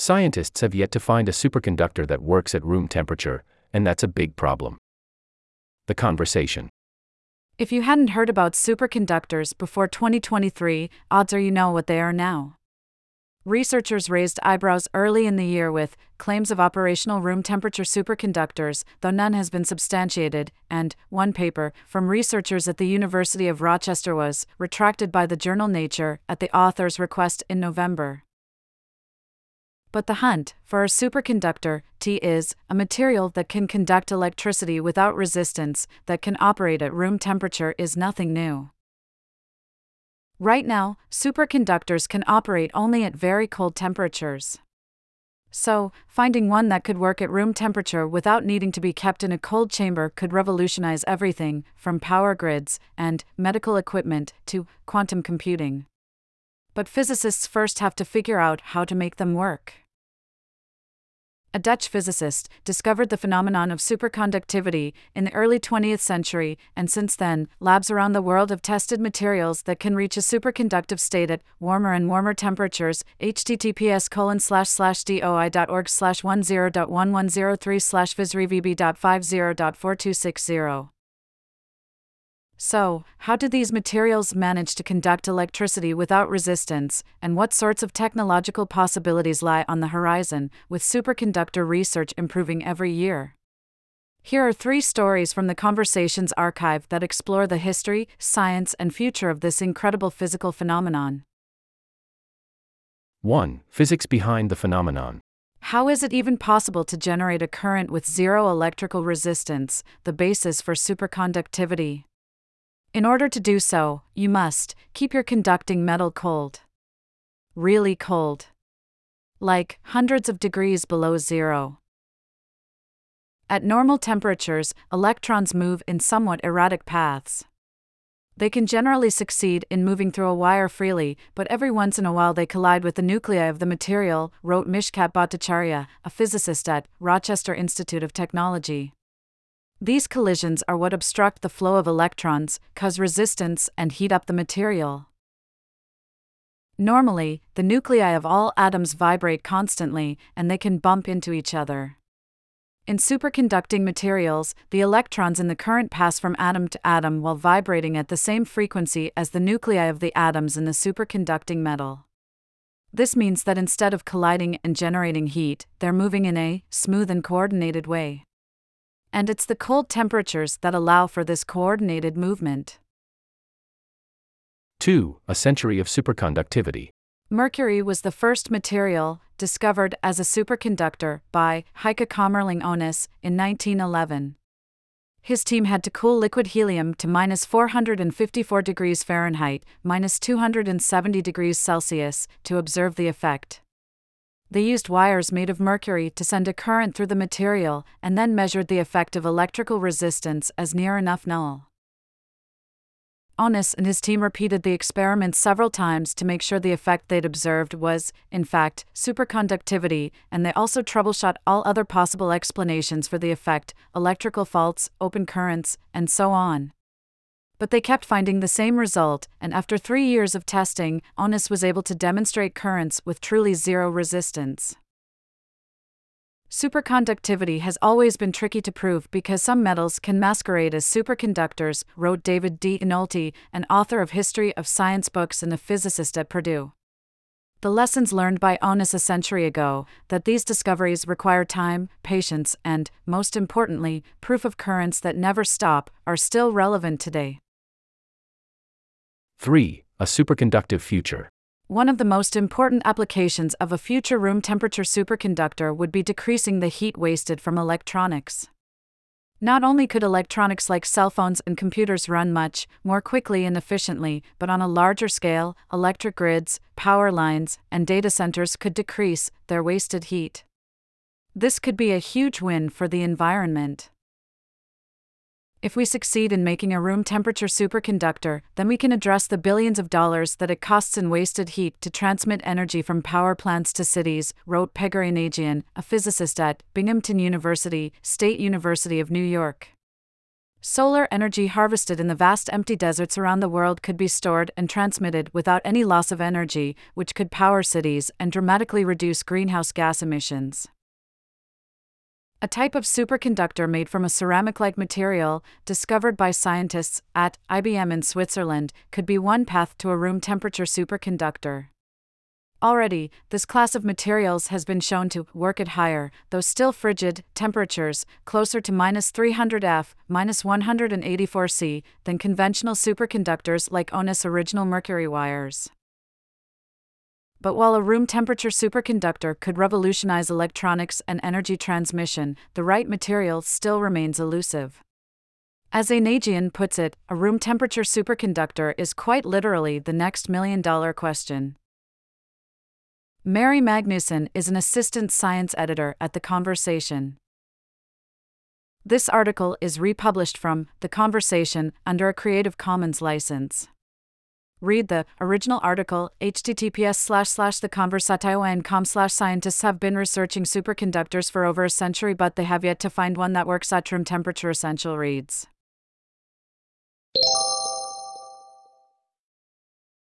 Scientists have yet to find a superconductor that works at room temperature, and that's a big problem. The conversation. If you hadn't heard about superconductors before 2023, odds are you know what they are now. Researchers raised eyebrows early in the year with claims of operational room temperature superconductors, though none has been substantiated, and one paper from researchers at the University of Rochester was retracted by the journal Nature at the author's request in November. But the hunt for a superconductor, T is a material that can conduct electricity without resistance, that can operate at room temperature, is nothing new. Right now, superconductors can operate only at very cold temperatures. So, finding one that could work at room temperature without needing to be kept in a cold chamber could revolutionize everything from power grids and medical equipment to quantum computing but physicists first have to figure out how to make them work. A Dutch physicist discovered the phenomenon of superconductivity in the early 20th century, and since then, labs around the world have tested materials that can reach a superconductive state at warmer and warmer temperatures. https colon slash slash doi.org slash 10.1103 slash physrevb.50.4260 so, how do these materials manage to conduct electricity without resistance, and what sorts of technological possibilities lie on the horizon, with superconductor research improving every year? Here are three stories from the Conversation's archive that explore the history, science, and future of this incredible physical phenomenon. 1. Physics behind the phenomenon. How is it even possible to generate a current with zero electrical resistance, the basis for superconductivity? In order to do so, you must keep your conducting metal cold. Really cold. Like hundreds of degrees below zero. At normal temperatures, electrons move in somewhat erratic paths. They can generally succeed in moving through a wire freely, but every once in a while they collide with the nuclei of the material, wrote Mishkat Bhattacharya, a physicist at Rochester Institute of Technology. These collisions are what obstruct the flow of electrons, cause resistance, and heat up the material. Normally, the nuclei of all atoms vibrate constantly, and they can bump into each other. In superconducting materials, the electrons in the current pass from atom to atom while vibrating at the same frequency as the nuclei of the atoms in the superconducting metal. This means that instead of colliding and generating heat, they're moving in a smooth and coordinated way and it's the cold temperatures that allow for this coordinated movement. 2. A century of superconductivity. Mercury was the first material discovered as a superconductor by Heike Kamerlingh Onnes in 1911. His team had to cool liquid helium to minus 454 degrees Fahrenheit, minus 270 degrees Celsius, to observe the effect. They used wires made of mercury to send a current through the material and then measured the effect of electrical resistance as near enough null. Onnes and his team repeated the experiment several times to make sure the effect they'd observed was, in fact, superconductivity, and they also troubleshot all other possible explanations for the effect electrical faults, open currents, and so on but they kept finding the same result, and after three years of testing, Onnes was able to demonstrate currents with truly zero resistance. Superconductivity has always been tricky to prove because some metals can masquerade as superconductors, wrote David D. Nolte, an author of history of science books and a physicist at Purdue. The lessons learned by Onnes a century ago, that these discoveries require time, patience, and, most importantly, proof of currents that never stop, are still relevant today. 3. A superconductive future. One of the most important applications of a future room temperature superconductor would be decreasing the heat wasted from electronics. Not only could electronics like cell phones and computers run much more quickly and efficiently, but on a larger scale, electric grids, power lines, and data centers could decrease their wasted heat. This could be a huge win for the environment. If we succeed in making a room temperature superconductor, then we can address the billions of dollars that it costs in wasted heat to transmit energy from power plants to cities, wrote Pegor Aynajian, a physicist at Binghamton University, State University of New York. Solar energy harvested in the vast empty deserts around the world could be stored and transmitted without any loss of energy, which could power cities and dramatically reduce greenhouse gas emissions. A type of superconductor made from a ceramic like material, discovered by scientists at IBM in Switzerland, could be one path to a room temperature superconductor. Already, this class of materials has been shown to work at higher, though still frigid, temperatures, closer to minus 300 F, minus 184 C, than conventional superconductors like Onnes' original mercury wires. But while a room temperature superconductor could revolutionize electronics and energy transmission, the right material still remains elusive. As Aynajian puts it, a room temperature superconductor is quite literally the next million dollar question. Mary Magnuson is an assistant science editor at The Conversation. This article is republished from The Conversation under a Creative Commons license. Read the original article https slash slash theconversation.com slash scientists have been researching superconductors for over a century but they have yet to find one that works at room temperature essential reads